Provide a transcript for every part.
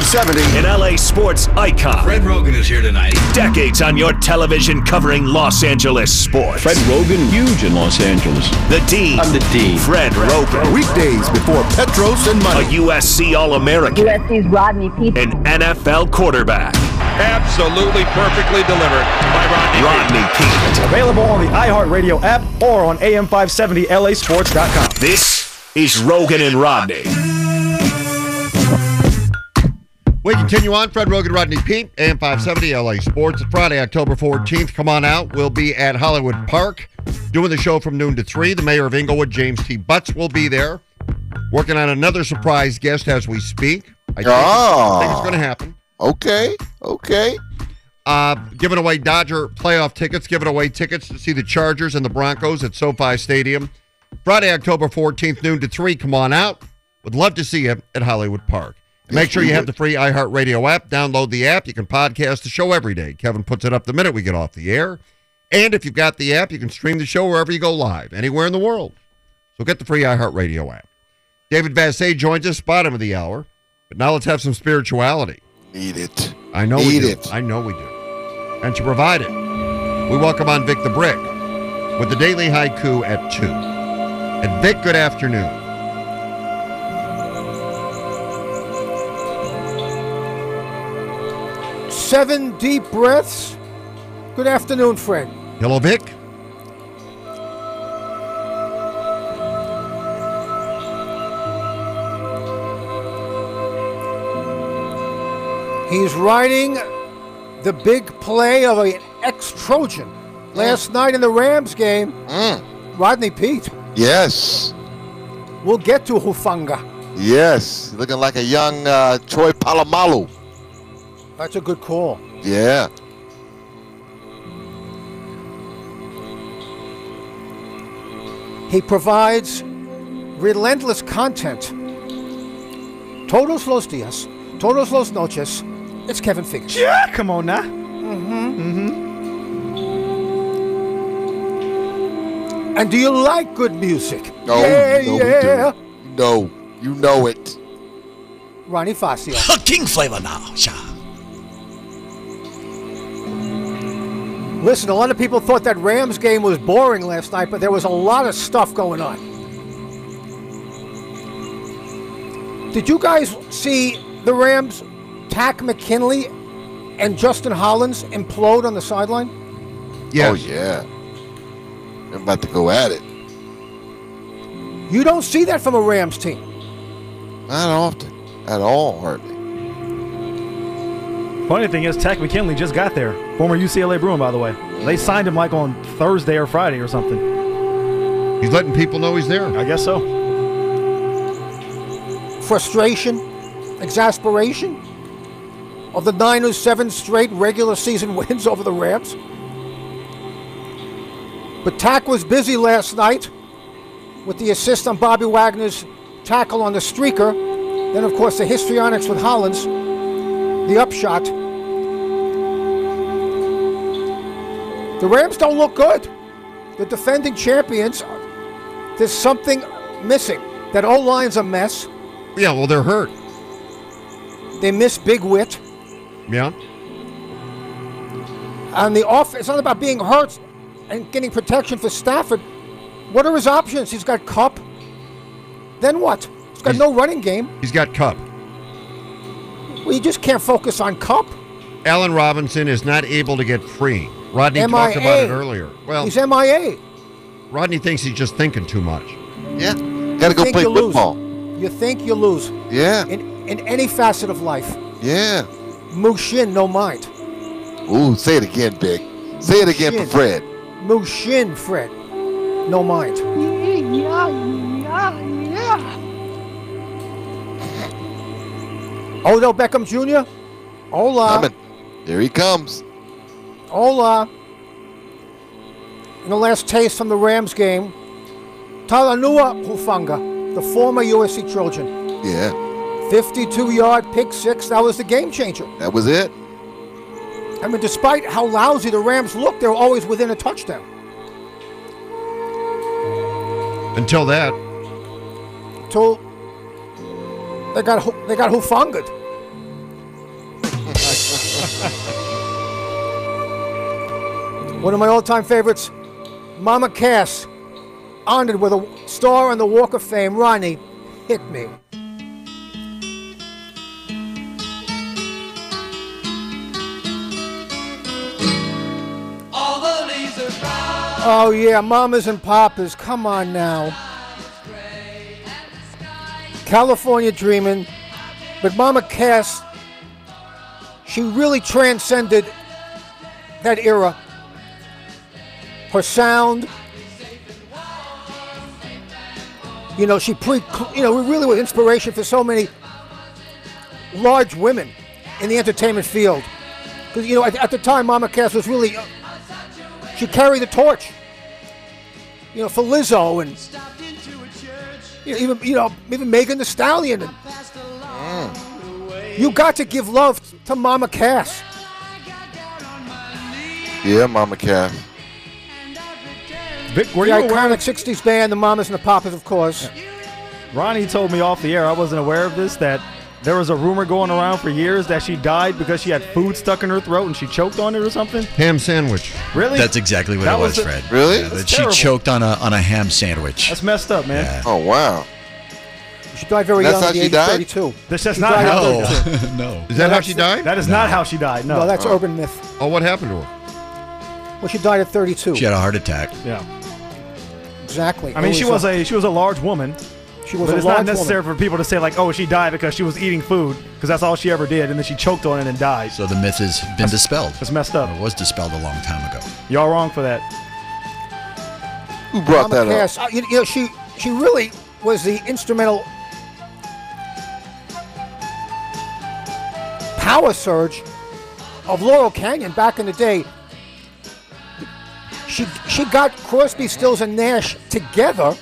570. An LA sports icon. Fred Roggin is here tonight. Decades on your television covering Los Angeles sports. Fred Roggin, huge in Los Angeles. The Dean. I'm the Dean. Fred Roggin. Weekdays before Petros and Money. A USC All American. USC's Rodney Peete. An NFL quarterback. Absolutely perfectly delivered by Rodney. Rodney Peete. Available on the iHeartRadio app or on AM570LASports.com. This is Roggin and Rodney. We continue on. Fred Roggin, Rodney Peete, AM 570 LA Sports. Friday, October 14th. Come on out. We'll be at Hollywood Park doing the show from noon to 3. The mayor of Inglewood, James T. Butts, will be there. Working on another surprise guest as we speak. I think, I think it's going to happen. Okay, okay. Uh, giving away Dodger playoff tickets, giving away tickets to see the Chargers and the Broncos at SoFi Stadium. Friday, October 14th, noon to 3. Come on out. Would love to see you at Hollywood Park. Make sure you have the free iHeartRadio app. Download the app. You can podcast the show every day. Kevin puts it up the minute we get off the air. And if you've got the app, you can stream the show wherever you go live, anywhere in the world. So get the free iHeartRadio app. David Vassegh joins us, bottom of the hour. But now let's have some spirituality. Need it. I know we Need do. it. I know we do. And to provide it, we welcome on Vic the Brick with the daily haiku at 2. And Vic, good afternoon. Seven deep breaths. Good afternoon, Fred. Hello, Vic. He's riding the big play of an ex-Trojan. Last night in the Rams game, Rodney Peete. Yes, We'll get to Hufanga. yes. Looking like a young uh, Troy Polamalu. That's a good call. Yeah. He provides relentless content. Todos los días, todos los noches. It's Kevin Figgis. Yeah, come on now. Mm-hmm. Mm-hmm. And do you like good music? No, yeah, no, yeah. we do. No, you know it. Ronnie Fascio. King flavor now. Sha. Listen, a lot of people thought that Rams game was boring last night, but there was a lot of stuff going on. Did you guys see the Rams tack McKinley and Justin Hollins implode on the sideline? Yes. Oh yeah. They're about to go at it. You don't see that from a Rams team. Not often. At all, hardly. Funny thing is, Takk McKinley just got there. Former UCLA Bruin, by the way. They signed him like on Thursday or Friday or something. He's letting people know he's there. I guess so. Frustration, exasperation of the Niners' seven straight regular season wins over the Rams. But Takk was busy last night with the assist on Bobby Wagner's tackle on the streaker. Then, of course, the histrionics with Hollins, the upshot. The Rams don't look good. The defending champions, there's something missing. That O line's a mess. Yeah, well, they're hurt. They miss Big Whit. Yeah. And the off it's not about being hurt and getting protection for Stafford. What are his options? He's got Cup. Then what? He's got no running game. He's got Cup. Well, you just can't focus on Cup. Allen Robinson is not able to get free. Rodney MIA. talked about it earlier. Well, He's MIA. Rodney thinks he's just thinking too much. Yeah. Gotta go think play you lose. football. You think you lose Yeah. in in any facet of life. Yeah. Mushin, no mind. Ooh, say it again, Big. Say it again for Fred. Mushin, Fred, no mind. Yeah, yeah, yeah. Odell Beckham Jr. Hola. Coming. There he comes. Hola. In the last taste from the Rams game, Talanua Hufanga, the former USC Trojan, Yeah. 52 yard pick six. That was the game changer. That was it. I mean, despite how lousy the Rams looked, they were always within a touchdown. Until that, Till they got they got Hufanga'd. One of my all-time favorites, Mama Cass, honored with a star on the Walk of Fame. Ronnie, hit me. Oh yeah, mamas and papas, come on now. California dreaming, but Mama Cass, she really transcended that era. Her sound, you know, she pre, you know, we really was inspiration for so many large women in the entertainment field. Because you know, at, at the time, Mama Cass was really, uh, she carried the torch. You know, for Lizzo and you know, even you know even Megan the Stallion. And, You got to give love to Mama Cass. Yeah, Mama Cass. Vic, were the you aware? iconic '60s band, the Mamas and the Papas, of course. Ronnie told me off the air. I wasn't aware of this. That there was a rumor going around for years that she died because she had food stuck in her throat and she choked on it or something. Ham sandwich. Really? That's exactly what That it was, was the- Fred. Really? Yeah, That's that she terrible. choked on a on a ham sandwich. That's messed up, man. Yeah. Oh wow. She died very That's young how at the she age died? of 32. That's just She not died how. 32. no. Is that how she died? That is not how she died. No. No, that's urban myth. Oh, what happened to her? Well, she died at 32. She had a heart attack. yeah. Exactly. I mean, she was was a she was a large woman, she was but a it's large not necessary woman. for people to say like, oh, she died because she was eating food because that's all she ever did, and then she choked on it and died. So the myth has been dispelled. It's messed up. It was dispelled a long time ago. Y'all wrong for that. Who brought Mama that up? Uh, you, you know, she she really was the instrumental power surge of Laurel Canyon back in the day. She she got Crosby, Stills, and Nash together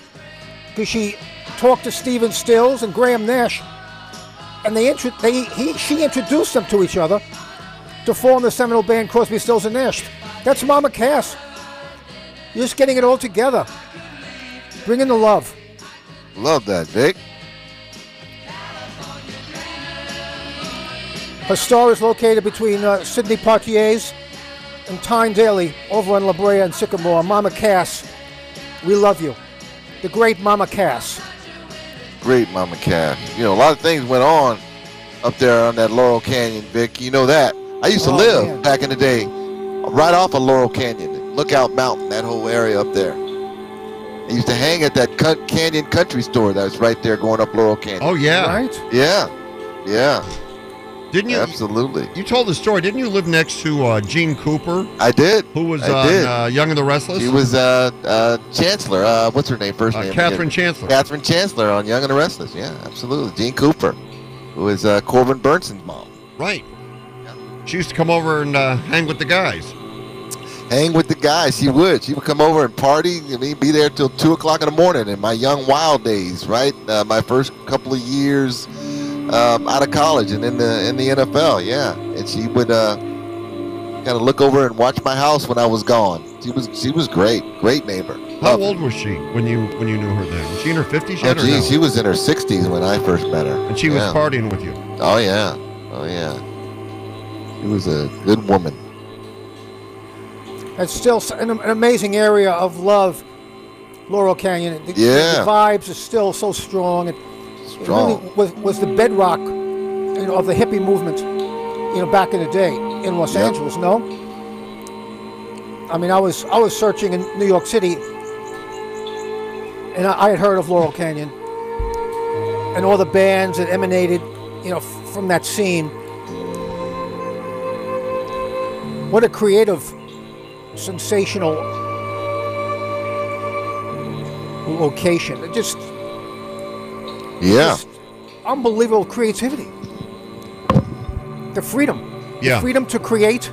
because she talked to Stephen Stills and Graham Nash, and they intro- they he she introduced them to each other to form the seminal band Crosby, Stills, and Nash. That's Mama Cass. You're just getting it all together. Bringing the love. Love that, Vic. Her star is located between uh, Sidney Poitier's and Tyne Daly over on La Brea and Sycamore. Mama Cass, we love you. The great Mama Cass. Great Mama Cass. You know, a lot of things went on up there on that Laurel Canyon, Vic. You know that. I used to Oh, live man. back in the day right off of Laurel Canyon, Lookout Mountain, that whole area up there. I used to hang at that Canyon Country Store that was right there going up Laurel Canyon. Oh yeah. Right? Yeah, yeah, Didn't you? absolutely. You told the story. Didn't you live next to uh, Jeanne Cooper, I did. who was I on did. uh, Young and the Restless? He was uh, uh, Chancellor. Uh, what's her name? First uh, name? Catherine? Chancellor. Catherine Chancellor on Young and the Restless. Yeah, absolutely. Jeanne Cooper, who is uh, Corbin Bernsen's mom. Right. She used to come over and uh, hang with the guys. hang with the guys. She would. She would come over and party. I mean, be there till two o'clock in the morning. In my young wild days, right? Uh, my first couple of years um, out of college and in the in the NFL. Yeah, and she would uh, kind of look over and watch my house when I was gone. She was she was great, great neighbor. How old was she when you when you knew her then? Was she in her fifties her. Oh, yet, or no? she was in her sixties when I first met her. and she was partying with you. Oh yeah, oh yeah. She was a good woman. It's still an, an amazing area of love, Laurel Canyon. The, Yeah. the vibes are still so strong. It, it Strong. really was, was the bedrock you know, of the hippie movement, you know, back in the day in Los Yep. Angeles. No, I mean, I was I was searching in New York City, and I, I had heard of Laurel Canyon and all the bands that emanated, you know, from that scene. What a creative, sensational location! It just Yeah. just unbelievable creativity. The freedom. Yeah. The freedom to create.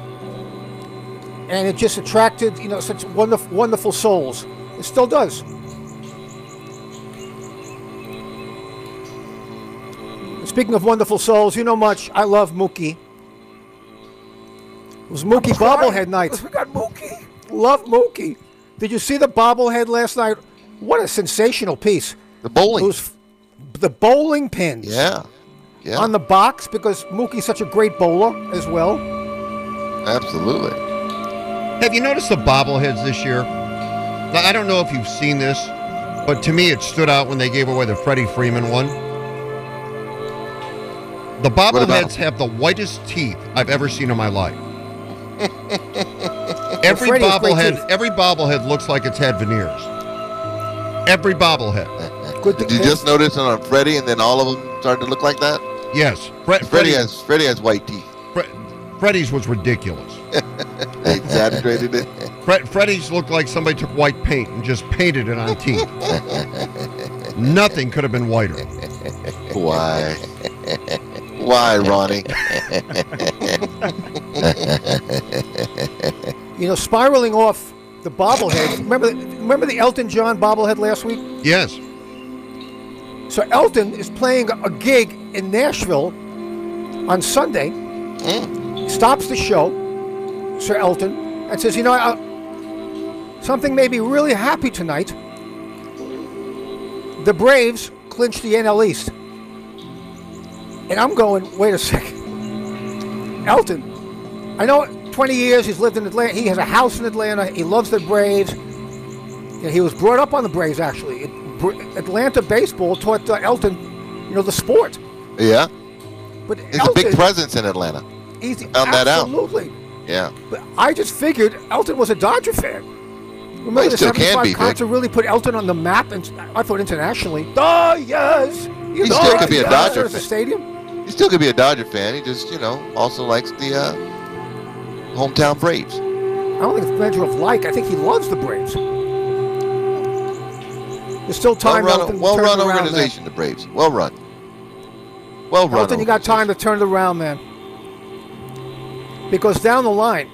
And it just attracted, you know, such wonderful, wonderful souls. It still does. Speaking of wonderful souls, you know much. I love Mookie. It was Mookie bobblehead night. We got Mookie. Love Mookie. Did you see the bobblehead last night? What a sensational piece. The bowling. It was f- the bowling pins. yeah. Yeah. on the box because Mookie's such a great bowler as well. Absolutely. Have you noticed the bobbleheads this year? Now, I don't know if you've seen this, but to me it stood out when they gave away the Freddie Freeman one. The bobbleheads have the whitest teeth I've ever seen in my life. every Freddie bobblehead, every bobblehead looks like it's had veneers. Every bobblehead. Good. Did you just notice on Freddie, and then all of them started to look like that? Yes, Fre- Freddie Freddie has Freddie has white teeth. Fre- Freddie's was ridiculous. They exaggerated it. Fre- Freddie's looked like somebody took white paint and just painted it on teeth. Nothing could have been whiter. Why? Why, Ronnie? You know, spiraling off the bobblehead. Remember, remember the Elton John bobblehead last week? Yes. So Elton is playing a gig in Nashville on Sunday. Hmm. Stops the show, Sir Elton, and says, "You know, I, something made me really happy tonight. The Braves clinched the NL East." And I'm going, "Wait a second, Elton. I know 20 years he's lived in Atlanta. He has a house in Atlanta. He loves the Braves. You know, he was brought up on the Braves, actually. It, Atlanta baseball taught uh, Elton, you know, the sport. Yeah, But he's Elton, a big presence in Atlanta. He's Found that out. absolutely. Yeah, But I just figured Elton was a Dodger fan. Remember he the still can 75 be, Vic. really put Elton on the map, and I thought internationally. Dodgers. You He still could be a Dodger fan. stadium. he still could be a Dodger fan. He just, you know, also likes the uh, hometown Braves. I don't think it's a measure of like. I think he loves the Braves. There's still time, well Elton. run, to well turn run it around, man. organization, the Braves. Well run. Well run. Elton, you got time to turn it around, man. Because down the line,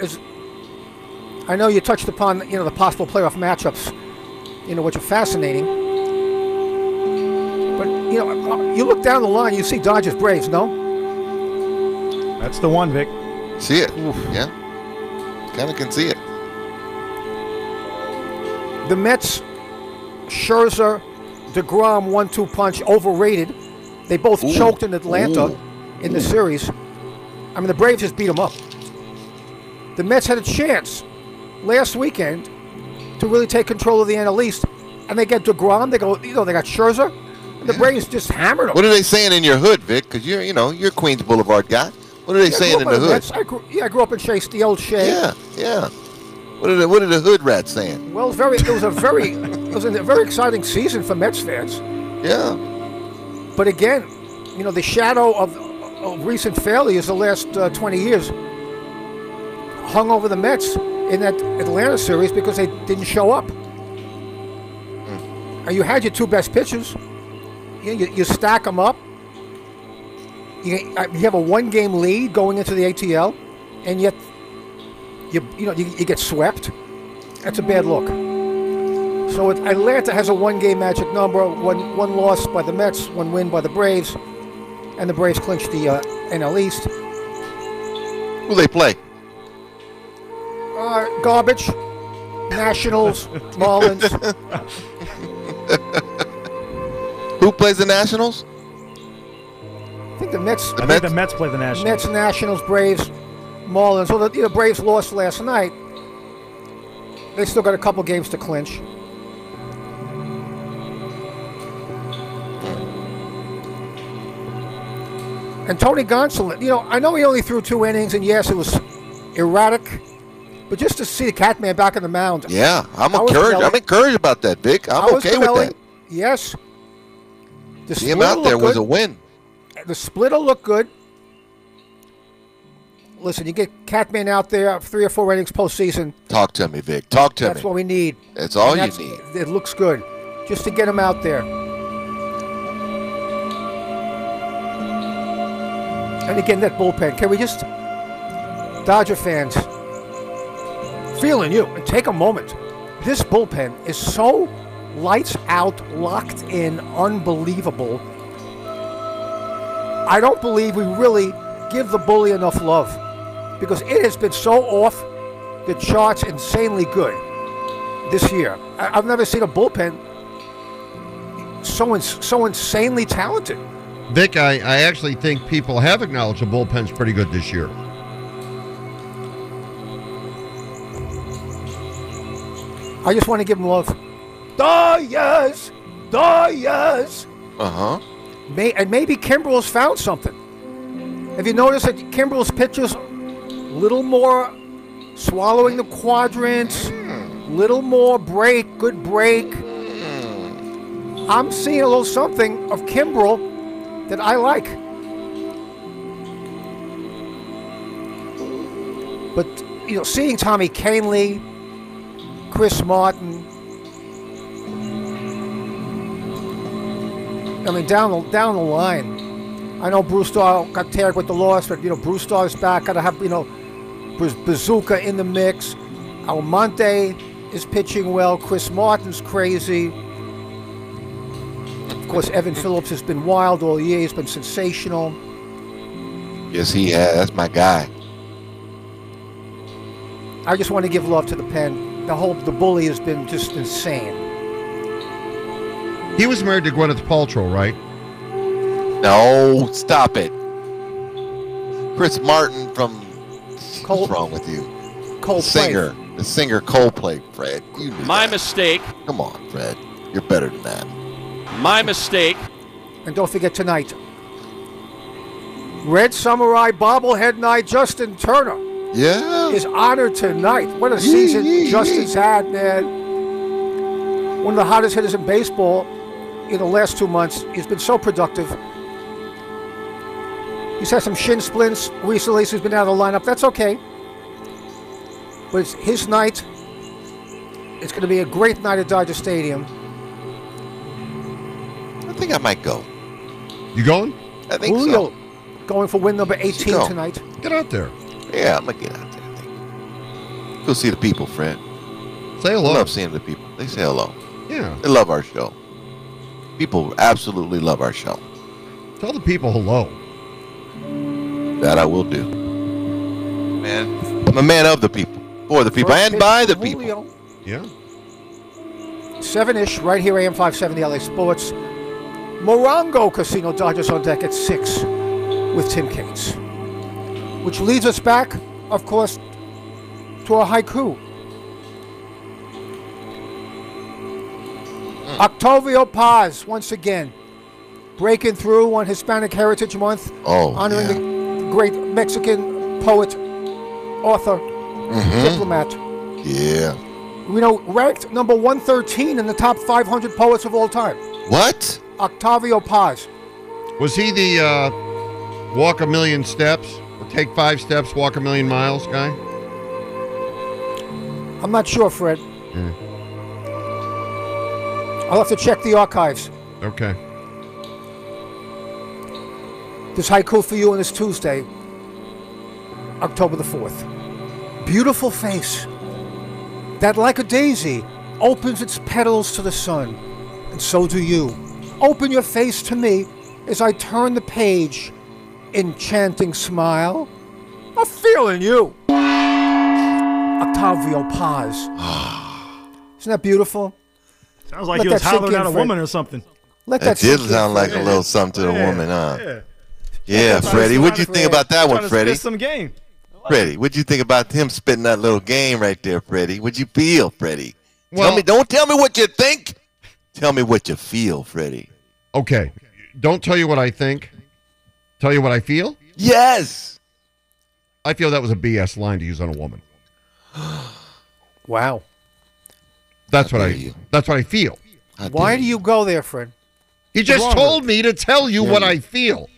is I know you touched upon you know the possible playoff matchups, you know which are fascinating. But you know, uh, you look down the line, you see Dodgers Braves, no? That's the one, Vic. See it? Yeah. Kind of can see it. The Mets, Scherzer, Degrom one-two punch overrated. They both Ooh. choked in Atlanta Ooh. in the series. I mean, the Braves just beat them up. The Mets had a chance last weekend to really take control of the NL East, and they get Degrom. They go, you know, they got Scherzer. And the Braves just hammered them. What are they saying in your hood, Vic? Because you're, you know, you're Queens Boulevard guy. What are they Yeah, saying in the hood? Mets. I grew, yeah, I grew up in Chase, the old Shea. Yeah, yeah. What are the What are the hood rats saying? Well, very. It was a very. It was a very exciting season for Mets fans. Yeah. But again, you know, the shadow of, of recent failures the last uh, 20 years hung over the Mets in that Atlanta series because they didn't show up. And you had your two best pitchers. You, you, you stack them up. You, uh, you have a one-game lead going into the ATL, and yet you you know you, you get swept. That's a bad look. So it, Atlanta has a one-game magic number, one one loss by the Mets, one win by the Braves, and the Braves clinch the uh, NL East. Who they play? Uh, garbage, Nationals, Marlins. Who plays the Nationals? I think the Mets, I think the Mets play the Nationals. Mets, Nationals, Braves, Marlins. Well, the, you know, Braves lost last night. They still got a couple games to clinch. And Tony Gonsolin, you know, I know he only threw two innings, and yes, it was erratic, but just to see the Catman back on the mound. Yeah, I'm encouraged. I'm encouraged about that, Vic. I'm okay with that. Yes. The See him out there was good. a win. The splitter looked good. Listen, you get Catman out there three or four innings postseason. Talk to me, Vic. Talk to That's me. That's what we need. That's all And you need. It looks good, just to get him out there. And again, that bullpen. Can we just, Dodger fans, feeling you and take a moment. This bullpen is so lights out, locked in, unbelievable. I don't believe we really give the bully enough love because it has been so off the charts, insanely good this year. I've never seen a bullpen so so insanely talented. Vic, I, I actually think people have acknowledged the bullpen's pretty good this year. I just want to give him love. Dayas, Dayas. Uh huh. May, and maybe Kimbrel's found something. Have you noticed that Kimbrel's pitches little more swallowing the quadrants, little more break, good break. I'm seeing a little something of Kimbrel that I like. But you know, seeing Tommy Kahnle, Chris Martin, I mean, down the down the line. I know Brusdar got teared with the loss, but you know, Brusdar's back. Got to have you know, Bazooka in the mix. Almonte is pitching well. Chris Martin's crazy. Of course, Evan Phillips has been wild all year. He's been sensational. Yes, he has. That's my guy. I just want to give love to the pen. The whole the bully has been just insane. He was married to Gwyneth Paltrow, right? No, stop it. Chris Martin from. What's wrong with you? Coldplay. The singer. The singer Coldplay, Fred. You My that. mistake. Come on, Fred. You're better than that. My mistake. And don't forget tonight. Red Samurai bobblehead night, Justin Turner. Yeah. Is honored tonight. What a season Justin's had, man. One of the hottest hitters in baseball in the last two months. He's been so productive. He's had some shin splints recently, so he's been out of the lineup. That's okay. But it's his night. It's going to be a great night at Dodger Stadium. I think I might go. You going? I think Julio so. going for win number 18 go. tonight. Get out there. Yeah, I'm gonna get out there. I think. Go see the people, Fred. Say hello. I hello. love seeing the people. They say hello. Yeah. They love our show. People absolutely love our show. Tell the people hello. That I will do. Man, I'm a man of the people, for the people, First and by the for people. Yeah. Seven ish, right here, AM 570 LA Sports. Morongo Casino Dodgers on deck at six with Tim Cates. Which leads us back, of course, to our haiku. Octavio Paz, once again, breaking through on Hispanic Heritage Month, Oh, honoring yeah. the great Mexican poet, author, Mhm. diplomat. Yeah. You know, ranked number 113 in the top 500 poets of all time. What? Octavio Paz. Was he the uh, walk a million steps or take five steps, walk a million miles guy? I'm not sure, Fred. Yeah. I'll have to check the archives. Okay. This haiku for you on this Tuesday, October the 4th. Beautiful face that, like a daisy, opens its petals to the sun, and so do you. Open your face to me as I turn the page. Enchanting smile. I'm feeling you. Octavio Paz. Isn't that beautiful? Sounds like Let he was that sink hollering at a woman or something. Let That that, did sink in, sound like a little something to the Yeah, woman, huh? yeah. Yeah, Trying Freddie. What'd you think about that one, to Freddie? some game. Freddie, what'd you think about him spitting that little game right there, Freddie? What'd you feel, Freddie? Well- tell me, don't tell me what you think. Tell me what you feel, Freddie. Okay. Don't tell you what I think. Tell you what I feel. Yes. I feel that was a BS line to use on a woman. Wow. That's what I. you. That's what I feel. How Why do you go there, Fred? He just wrong told me to tell you Yeah, what I feel.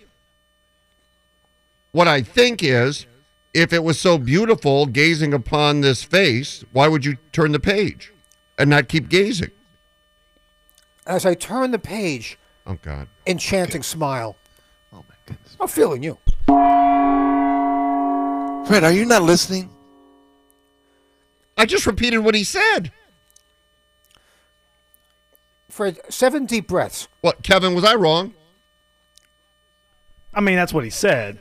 What I think is, if it was so beautiful gazing upon this face, why would you turn the page and not keep gazing? As I turn the page, Oh God. enchanting smile. Oh my goodness. I'm feeling you. Fred, are you not listening? I just repeated what he said. Fred, seven deep breaths. What, Kevin? Was I wrong? I mean, that's what he said,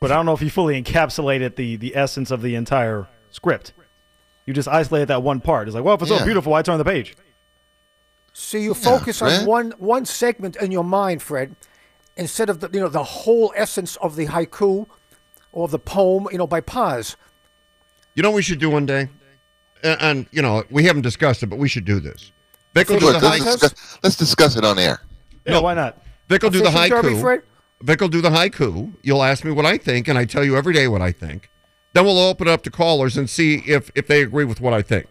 but I don't know if he fully encapsulated the the essence of the entire script. You just isolated that one part. It's like, well, if it's Yeah. so beautiful, why turn the page? So you focus on one one segment in your mind, Fred, instead of the you know the whole essence of the haiku or the poem, you know, by Paz. You know what we should do one day? And, and, you know, we haven't discussed it, but we should do this. Vic will do Look, the let's, haiku. discuss, let's discuss it on air. Yeah, why not? Vic will do the Fishing derby, haiku. Fred? Vic will do the haiku. You'll ask me what I think, and I tell you every day what I think. Then we'll open it up to callers and see if if they agree with what I think.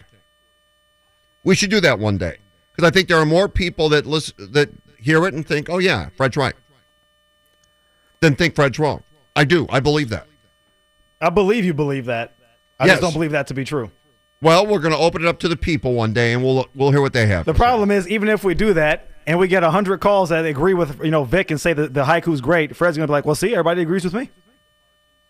We should do that one day because I think there are more people that listen that hear it and think, "Oh yeah, Fred's right," than think Fred's wrong. I do. I believe that. I believe you believe that. I Yes. just don't believe that to be true. Well, we're going to open it up to the people one day, and we'll we'll hear what they have. The problem is, even if we do that and we get hundred calls that agree with you know Vic and say that the haiku's great, Fred's gonna be like, "Well, see, everybody agrees with me."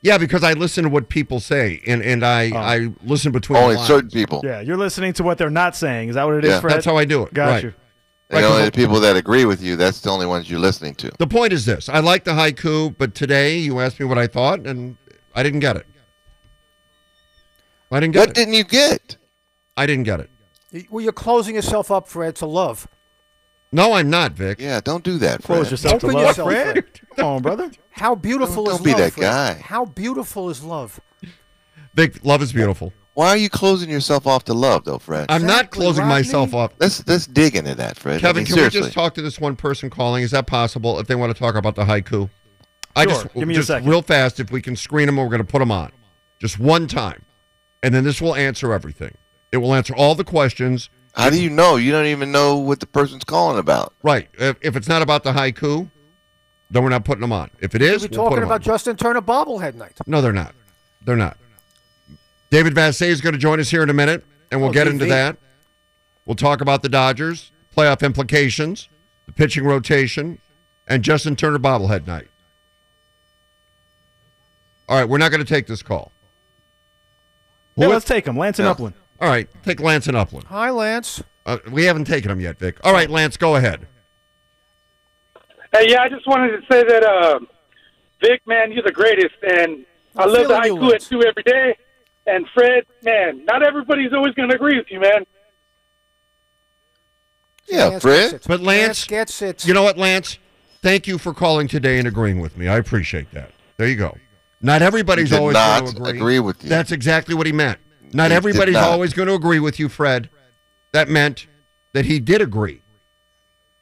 Yeah, because I listen to what people say, and and I Oh. I listen between Only the lines. certain people. Yeah, you're listening to what they're not saying. Is that what it is, Yeah. Fred? That's how I do it. Got right. you. And only the people that agree with you, that's the only ones you're listening to. The point is this: I like the haiku, but today you asked me what I thought, and I didn't get it. I didn't get What it. didn't you get? I didn't get it. Well, you're closing yourself up, Fred, to love. No, I'm not, Vic. Yeah, don't do that, Fred. Close yourself to Open love, yourself, Fred. Fred. Come on, brother. How beautiful Don't is be love? that Fred? guy. How beautiful is love? Vic, love is beautiful. Why are you closing yourself off to love, though, Fred? I'm not closing Rodney. myself off. Let's let's dig into that, Fred. I Kevin, mean, can seriously. we just talk to this one person calling? Is that possible? If they want to talk about the haiku, I Sure. just Give me a second. real fast. If we can screen them, we're going to put them on, just one time, and then this will answer everything. It will answer all the questions. How do you know? You don't even know what the person's calling about. Right. If, if it's not about the haiku, then we're not putting them on. If it is, We're we'll put talking 'em about on. Justin Turner bobblehead night. No, they're not. They're not. David Vassegh is going to join us here in a minute, and we'll Oh, get DV. into that. We'll talk about the Dodgers, playoff implications, the pitching rotation, and Justin Turner bobblehead night. All right, we're not going to take this call. Yeah, let's take him, Lance and Yeah. Upland. All right, take Lance and Upland. Hi, Lance. Uh, we haven't taken him yet, Vic. All right, Lance, go ahead. Hey, yeah, I just wanted to say that, uh, Vic, man, you're the greatest, and I I'm love the feeling you, haiku at two every day. And Fred, man, not everybody's always going to agree with you, man. Yeah, Lance Fred. gets it. But Lance, gets it. You know what, Lance? Thank you for calling today and agreeing with me. I appreciate that. There you go. Not everybody's always not going to agree. agree with you. That's exactly what he meant. Not He everybody's not. always going to agree with you, Fred. That meant that he did agree.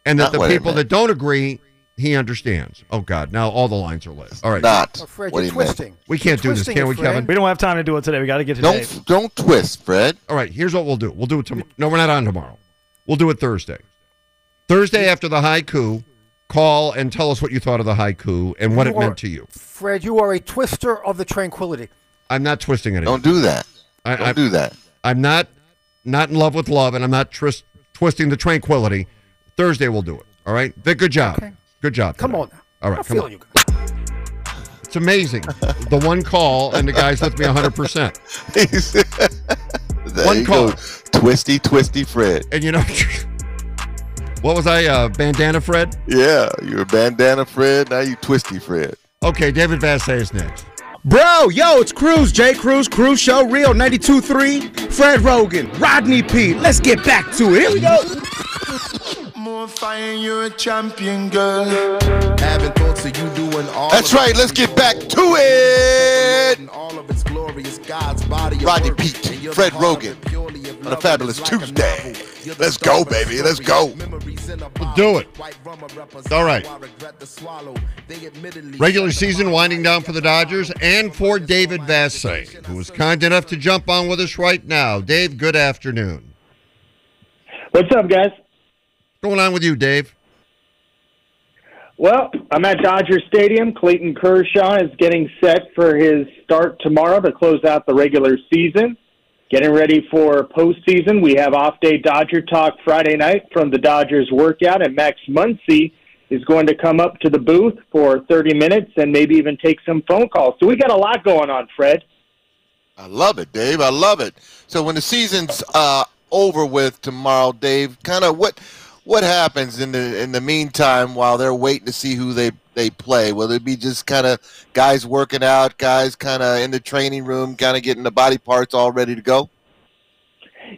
And that Not the people that don't agree, he understands. Oh, God. Now all the lines are lit. All right. Not Oh, Fred, what you're he meant. twisting. We can't do this, can it, we, Fred. Kevin? We don't have time to do it today. We got to get to Don't don't twist, Fred. All right, here's what we'll do. We'll do it tomorrow. No, we're not on tomorrow. We'll do it Thursday. Thursday after the haiku, call and tell us what you thought of the haiku and what You it are- meant to you. Fred, you are a twister of the tranquility. I'm not twisting it. Don't do that. I, Don't I, do that. I'm not not in love with love, and I'm not tris- twisting the tranquility. Thursday we'll do it. All right, Vic. Good job. Okay. Good job. Come today. on now. All right, I'm come feeling on. you. guys. It's amazing. the one call and the guy's with me 100. percent One call. go. Twisty, twisty Fred. And you know, what was I? Uh, bandana Fred. Yeah, you're bandana Fred. Now you twisty Fred. Okay, David Vassegh is next. Bro, yo, it's Cruz, J. Cruz, Cruz Show, Real 92.3, Fred Roggin, Rodney P. Let's get back to it. Here we go. More fire, you're a champion, girl. Having thoughts of you doing all That's right. Let's get back to it. And all of its glorious God's body Rodney. Peete, Fred the heart of Roggin, it on a fabulous It's like a Tuesday. novel. You're the Let's go, baby. Let's go. Memories in a Let's bottle. do it. White rum represents All right. how I regret to swallow. They admittedly Regular season winding down for the Dodgers and for David Vassegh, who was kind enough to jump on with us right now. Dave, good afternoon. What's up, guys? What's going on with you, Dave? Well, I'm at Dodger Stadium. Clayton Kershaw is getting set for his start tomorrow to close out the regular season. Getting ready for postseason. We have off day Dodger talk Friday night from the Dodgers workout, and Max Muncy is going to come up to the booth for 30 minutes and maybe even take some phone calls. So we got a lot going on, Fred. I love it, Dave. I love it. So when the season's uh, over with tomorrow, Dave, kind of what what happens in the in the meantime while they're waiting to see who they they play? Will it be just kind of guys working out, guys kind of in the training room, kind of getting the body parts all ready to go?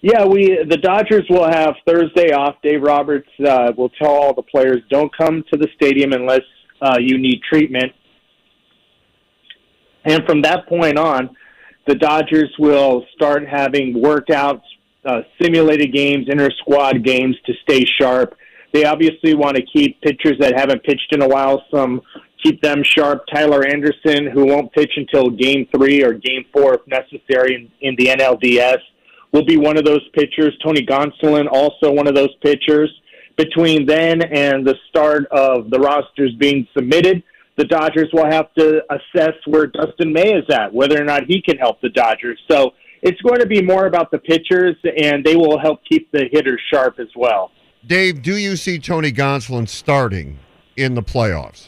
Yeah, we the Dodgers will have Thursday off. Dave Roberts uh, will tell all the players don't come to the stadium unless uh, you need treatment. And from that point on, the Dodgers will start having workouts, uh, simulated games, inter squad games to stay sharp. They obviously want to keep pitchers that haven't pitched in a while, some keep them sharp. Tyler Anderson, who won't pitch until game three or game four if necessary in, in the NLDS, will be one of those pitchers. Tony Gonsolin, also one of those pitchers. Between then and the start of the rosters being submitted, the Dodgers will have to assess where Dustin May is at, whether or not he can help the Dodgers. So it's going to be more about the pitchers, and they will help keep the hitters sharp as well. Dave, do you see Tony Gonsolin starting in the playoffs?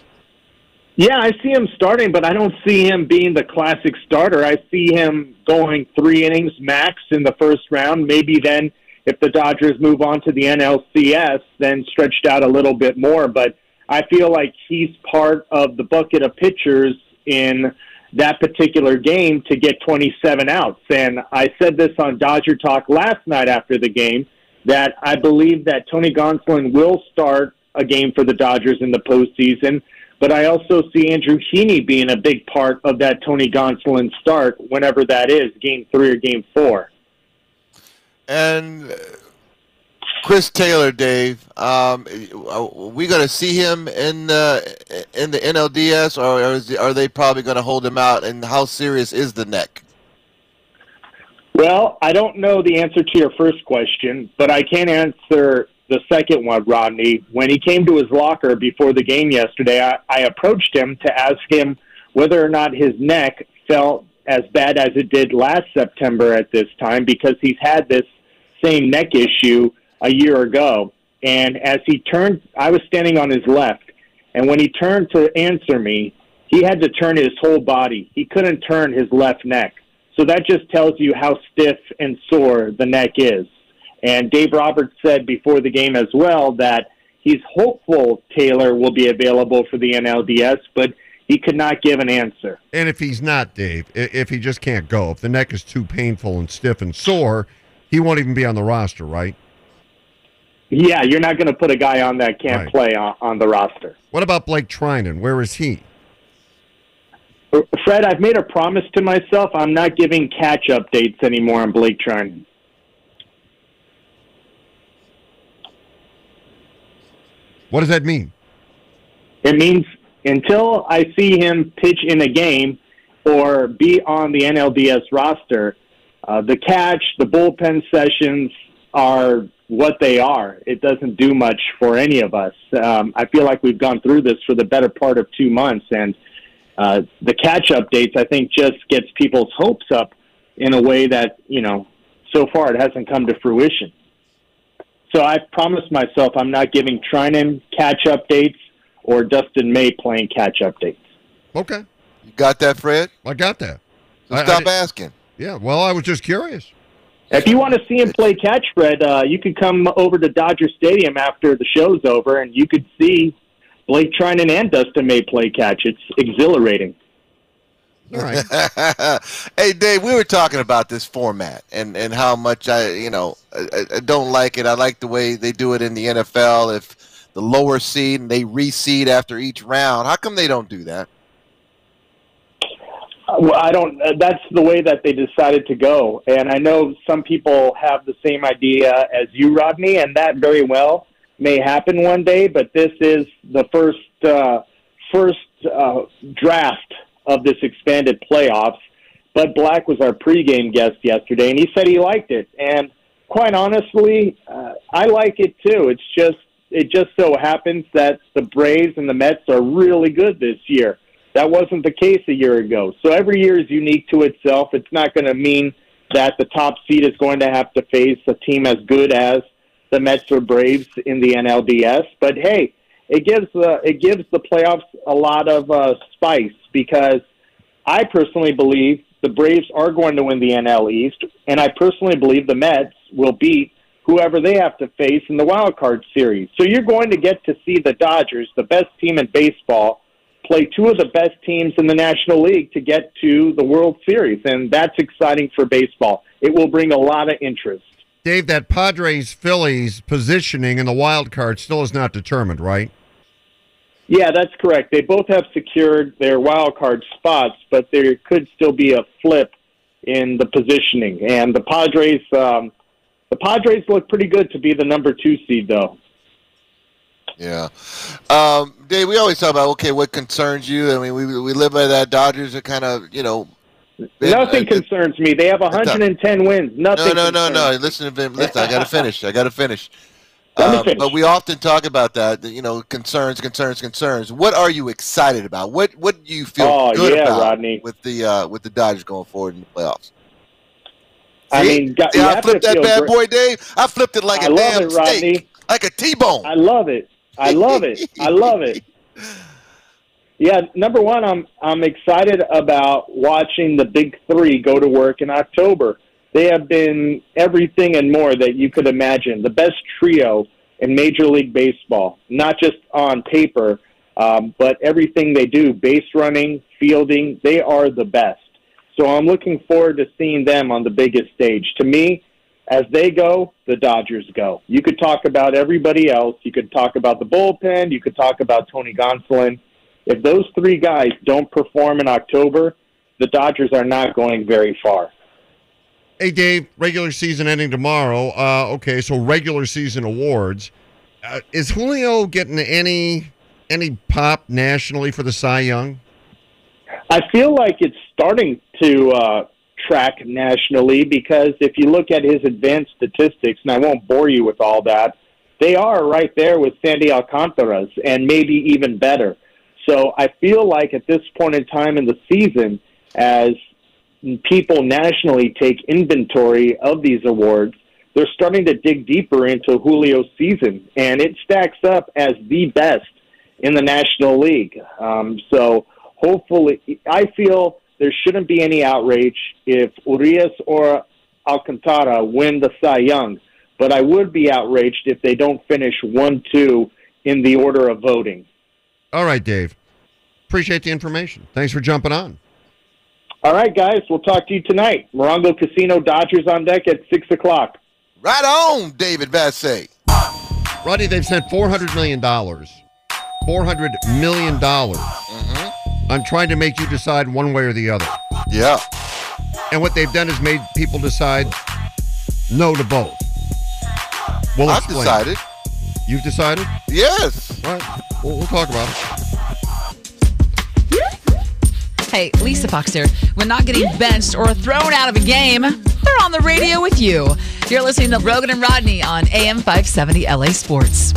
Yeah, I see him starting, but I don't see him being the classic starter. I see him going three innings max in the first round. Maybe then, if the Dodgers move on to the NLCS, then stretched out a little bit more. But I feel like he's part of the bucket of pitchers in that particular game to get 27 outs. And I said this on Dodger Talk last night after the game that I believe that Tony Gonsolin will start a game for the Dodgers in the postseason. But I also see Andrew Heaney being a big part of that Tony Gonsolin start, whenever that is, game three or game four. And Chris Taylor, Dave, um, are we going to see him in the in the NLDS, or are they probably going to hold him out? And how serious is the neck? Well, I don't know the answer to your first question, but I can answer the second one, Rodney. When he came to his locker before the game yesterday, I, I approached him to ask him whether or not his neck felt as bad as it did last September at this time because he's had this same neck issue a year ago. And as he turned, I was standing on his left, and when he turned to answer me, he had to turn his whole body. He couldn't turn his left neck. So that just tells you how stiff and sore the neck is. And Dave Roberts said before the game as well that he's hopeful Taylor will be available for the NLDS, but he could not give an answer. And if he's not, Dave, if he just can't go, if the neck is too painful and stiff and sore, he won't even be on the roster, right? Yeah, you're not going to put a guy on that can't Right. play on, on the roster. What about Blake Treinen? Where is he? Fred, I've made a promise to myself. I'm not giving catch updates anymore on Blake Treinen. What does that mean? It means until I see him pitch in a game or be on the NLDS roster, uh, the catch, the bullpen sessions are what they are. It doesn't do much for any of us. Um, I feel like we've gone through this for the better part of two months, and uh, the catch updates, I think, just gets people's hopes up in a way that, you know, so far it hasn't come to fruition. So I promised myself I'm not giving Treinen catch updates or Dustin May playing catch updates. Okay. You got that, Fred? I got that. So I- I stop did- asking. Yeah, well, I was just curious. If you want to see him play catch, Fred, uh, you could come over to Dodger Stadium after the show's over, and you could see Blake Treinen and Dustin May play catch. It's exhilarating. All right. hey, Dave, we were talking about this format and, and how much I, you know, I, I don't like it. I like the way they do it in the NFL. If the lower seed and they reseed after each round, how come they don't do that? Well, I don't. Uh, that's the way that they decided to go, and I know some people have the same idea as you, Rodney, and that very well may happen one day. But this is the first uh, first uh, draft of this expanded playoffs. Bud Black was our pregame guest yesterday, and he said he liked it. And quite honestly, uh, I like it too. It's just it just so happens that the Braves and the Mets are really good this year. That wasn't the case a year ago. So every year is unique to itself. It's not going to mean that the top seed is going to have to face a team as good as the Mets or Braves in the NLDS. But hey, it gives uh, it gives the playoffs a lot of uh, spice because I personally believe the Braves are going to win the NL East, and I personally believe the Mets will beat whoever they have to face in the wild card series. So you're going to get to see the Dodgers, the best team in baseball, play two of the best teams in the National League to get to the World Series, and that's exciting for baseball. It will bring a lot of interest. Dave, that Padres Phillies positioning in the wild card still is not determined, right? Yeah, that's correct. They both have secured their wild card spots, but there could still be a flip in the positioning. And the Padres, um, the Padres look pretty good to be the number two seed, though. Yeah. Um, Dave, we always talk about okay, what concerns you? I mean, we we live by that. Dodgers are kind of you know. been- Nothing uh, concerns me. They have 110 wins. Nothing. No, no, no, no. Listen to him. Listen, I got to finish. I got to finish. Um, but we often talk about that. You know, concerns, concerns, concerns. What are you excited about? What What do you feel Oh, good yeah, about Rodney. with the uh, with the Dodgers going forward in the playoffs? I See? mean, got- See I flipped that bad great. boy, Dave. I flipped it like I a damn it, Rodney. steak, like a T-bone. I love it. I love it. I love it. Yeah, number one, I'm I'm excited about watching the big three go to work in October. They have been everything and more that you could imagine. The best trio in Major League Baseball, not just on paper, um, but everything they do, base running, fielding, they are the best. So I'm looking forward to seeing them on the biggest stage. To me, as they go, the Dodgers go. You could talk about everybody else. You could talk about the bullpen. You could talk about Tony Gonsolin. If those three guys don't perform in October, the Dodgers are not going very far. Hey, Dave, regular season ending tomorrow. Uh, okay, so regular season awards. Uh, is Julio getting any any pop nationally for the Cy Young? I feel like it's starting to uh, track nationally because if you look at his advanced statistics, and I won't bore you with all that, they are right there with Sandy Alcantara's and maybe even better. So I feel like at this point in time in the season, as people nationally take inventory of these awards, they're starting to dig deeper into Julio's season, and it stacks up as the best in the National League. Um, so hopefully, I feel there shouldn't be any outrage if Urias or Alcantara win the Cy Young, but I would be outraged if they don't finish 1 2 in the order of voting. All right, Dave. Appreciate the information. Thanks for jumping on. All right, guys, we'll talk to you tonight. Morongo Casino Dodgers on deck at 6 o'clock. Right on, David Vassegh. Rodney, they've sent four hundred million dollars. Four hundred million dollars mm-hmm. On trying to make you decide one way or the other. Yeah. And what they've done is made people decide no to both. We'll I've explain. decided. You've decided? Yes. All right. We'll, we'll talk about it. Hey, Lisa Fox here. When not getting benched or thrown out of a game, they're on the radio with you. You're listening to Roggin and Rodney on AM 570 LA Sports.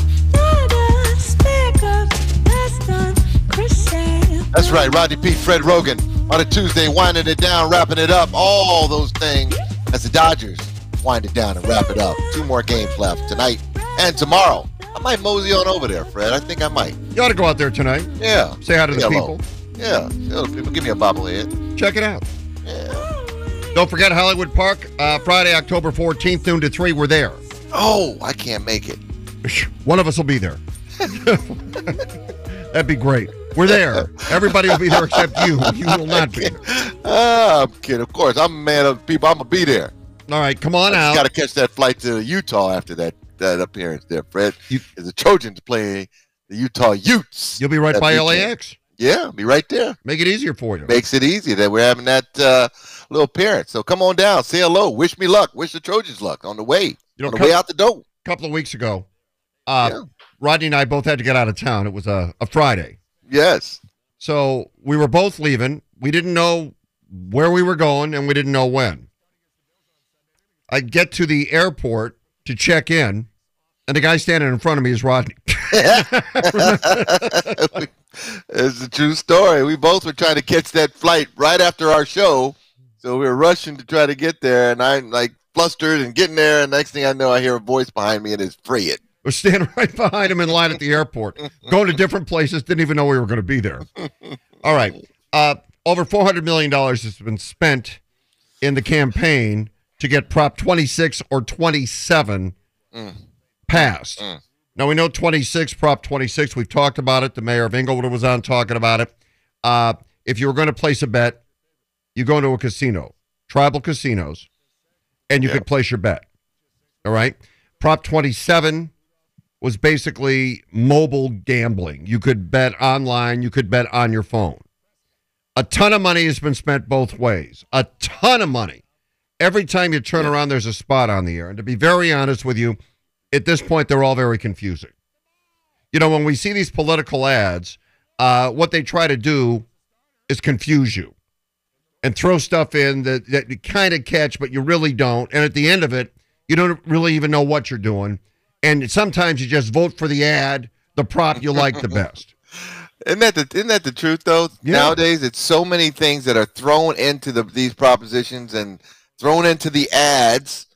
That's right, Rodney Peete, Fred Roggin on a Tuesday, winding it down, wrapping it up, all those things as the Dodgers wind it down and wrap it up. Two more games left tonight and tomorrow. I might mosey on over there, Fred. I think I might. You ought to go out there tonight. Yeah. Say hi to the hello. people. Yeah. Say people. Give me a bobblehead. Check it out. Yeah. Don't forget Hollywood Park, uh, Friday, October 14th, noon to 3. We're there. Oh, I can't make it. One of us will be there. That'd be great. We're there. Everybody will be there except you. You will not be. Ah, I'm kidding. Of course, I'm a man of people. I'm gonna be there. All right, come on out. Got to catch that flight to Utah after that that appearance there, Fred. As the Trojans play the Utah Utes. You'll be right by weekend. LAX. Yeah, be right there. Make it easier for you. Makes it easy that we're having that uh, little appearance. So come on down, say hello, wish me luck, wish the Trojans luck on the way, You know, on the cou- way out the door. A couple of weeks ago, uh, Rodney and I both had to get out of town. It was a, a Friday. Yes. So we were both leaving. We didn't know where we were going, and we didn't know when. I get to the airport to check in, and the guy standing in front of me is Rodney. It's a true story. We both were trying to catch that flight right after our show, so we were rushing to try to get there, and I'm like flustered and getting there, and next thing I know, I hear a voice behind me, and it's Fred. We're standing right behind him in line at the airport, going to different places. Didn't even know we were going to be there. All right, uh, over four hundred million dollars has been spent in the campaign to get Prop twenty six or twenty seven passed. Now we know 26, Prop 26. We've talked about it. The mayor of Inglewood was on talking about it. Uh, if you were going to place a bet, you go into a casino, tribal casinos, and you could place your bet. All right. Prop 27 was basically mobile gambling. You could bet online, you could bet on your phone. A ton of money has been spent both ways. A ton of money. Every time you turn around, there's a spot on the air. And to be very honest with you, at this point, they're all very confusing. You know, when we see these political ads, uh, what they try to do is confuse you and throw stuff in that, that you kind of catch, but you really don't. And at the end of it, you don't really even know what you're doing. And sometimes you just vote for the ad, the prop you like the best. Isn't that the isn't that the truth though? Yeah. Nowadays, it's so many things that are thrown into the these propositions and thrown into the ads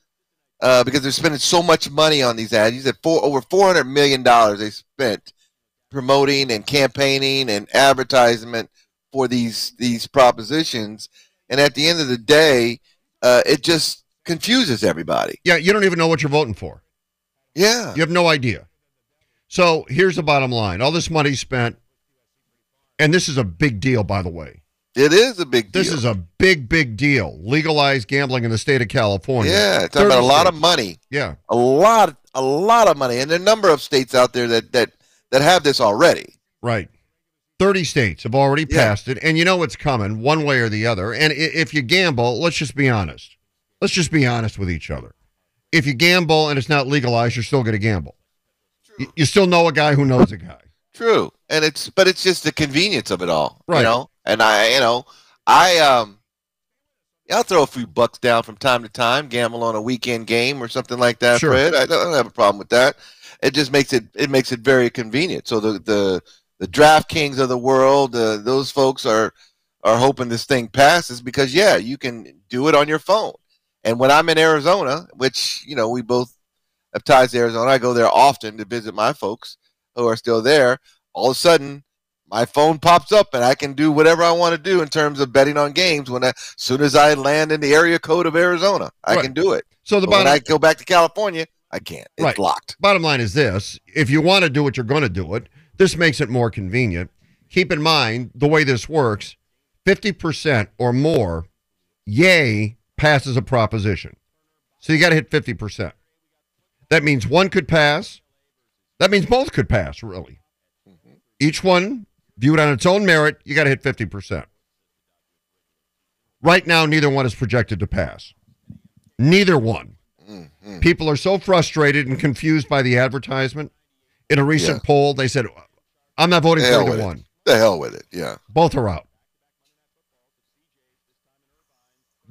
uh, because they're spending so much money on these ads. You said four over four hundred million dollars they spent promoting and campaigning and advertisement for these these propositions, and at the end of the day, uh, it just confuses everybody. Yeah, you don't even know what you're voting for. Yeah. You have no idea. So here's the bottom line all this money spent, and this is a big deal, by the way. It is a big deal. This is a big, big deal. Legalized gambling in the state of California. Yeah, it's about a 30 lot of money. Yeah. a lot, a lot of money, and there are a number of states out there that that that have this already. Right. 30 states have already Yeah. passed it, and you know it's coming one way or the other. And if you gamble, let's just be honest. Let's just be honest with each other. If you gamble and it's not legalized, you're still going to gamble. You, you still know a guy who knows a guy. True, and it's but it's just the convenience of it all, Right. You know, and I, you know, I um, I'll throw a few bucks down from time to time, gamble on a weekend game or something like that, Sure. Fred. I don't, I don't have a problem with that. It just makes it it makes it very convenient. So the the the DraftKings of the world, uh, those folks are are hoping this thing passes because yeah, you can do it on your phone. And when I'm in Arizona, which you know we both have ties to Arizona, I go there often to visit my folks who are still there. All of a sudden, my phone pops up and I can do whatever I want to do in terms of betting on games. When I, as soon as I land in the area code of Arizona, I Right. can do it. So the But when bottom- I go back to California, I can't. It's Right. locked. Bottom line is this if you want to do it, you're going to do it. This makes it more convenient. Keep in mind the way this works 50% or more, yay, passes a proposition. So you got to hit 50%. That means one could pass. That means both could pass, really. Mm-hmm. Each one viewed on its own merit, you got to hit 50%. Right now, neither one is projected to pass. Neither one. Mm-hmm. People are so frustrated and confused by the advertisement. In a recent poll, they said, I'm not voting The for either with it. one. The hell with it. Yeah. Both are out.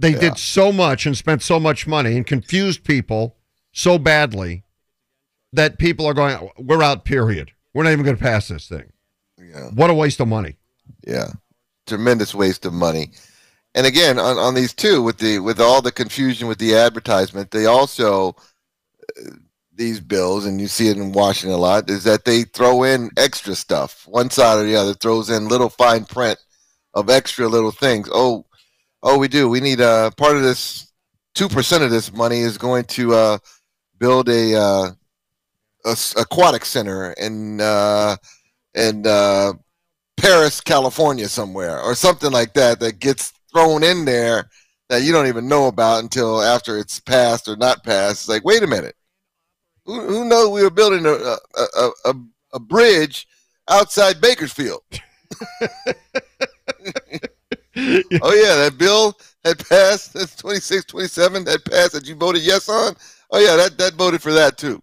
They Yeah. did so much and spent so much money and confused people so badly that people are going, we're out, period. We're not even going to pass this thing. Yeah. What a waste of money. Yeah. Tremendous waste of money. And again, on, on these two, with the with all the confusion with the advertisement, they also uh, these bills, and you see it in Washington a lot, is that they throw in extra stuff. One side or the other throws in little fine print of extra little things. Oh, oh, we do. We need uh, part of this. Two percent of this money is going to uh, build a, uh, a aquatic center in uh, in uh, Paris, California, somewhere, or something like that that gets thrown in there that you don't even know about until after it's passed or not passed. It's like, wait a minute, who, who knows we were building a, a, a, a bridge outside Bakersfield? oh yeah, that bill had passed, that's 26, 27, that passed that you voted yes on. Oh yeah, that that voted for that too.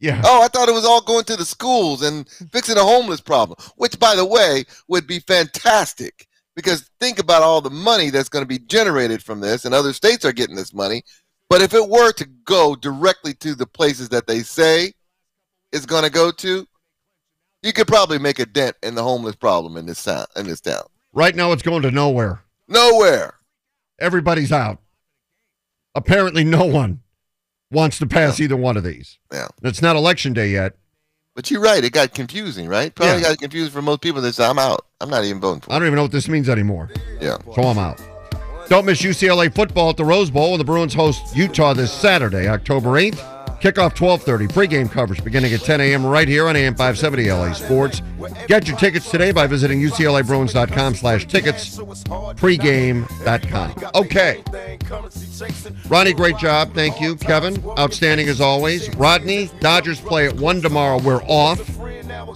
Yeah. Oh, I thought it was all going to the schools and fixing the homeless problem, which, by the way, would be fantastic because think about all the money that's going to be generated from this, and other states are getting this money. But if it were to go directly to the places that they say it's going to go to, you could probably make a dent in the homeless problem in this town. In this town, Right now, it's going to nowhere. nowhere. Everybody's out. Apparently, no one wants to pass either one of these. Yeah. It's not election day yet. But you're right; it got confusing, right? Probably Yeah. got confusing for most people. That say, "I'm out. I'm not even voting for." I don't even know what this means anymore. Yeah. So I'm out. Don't miss UCLA football at the Rose Bowl when the Bruins host Utah this Saturday, October 8th. Kickoff 12:30. Pregame coverage beginning at 10 a.m. right here on AM 570 LA Sports. Get your tickets today by visiting UCLABruins.com/tickets. Pregame.com. Okay. Ronnie, great job. Thank you. Kevin, outstanding as always. Rodney, Dodgers play at one tomorrow. We're off,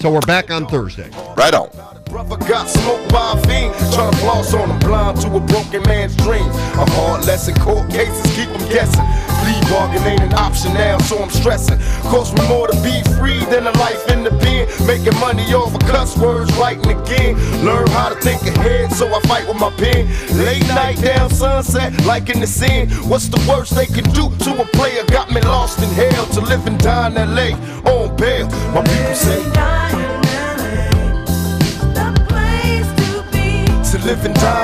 so we're back on Thursday. Right on. Brother got smoked by a fiend, trying to floss on him, blind to a broken man's dreams. A hard lesson, court cases keep him guessing. Plea bargain ain't an option now, so I'm stressing. Cost me more to be free than a life in the pen. Making money off over cuss words, writing again. Learn how to take a head, so I fight with my pen. Late night down sunset, like in the sin. What's the worst they can do to a player? Got me lost in hell to live and die in LA on bail. My people say. To live and die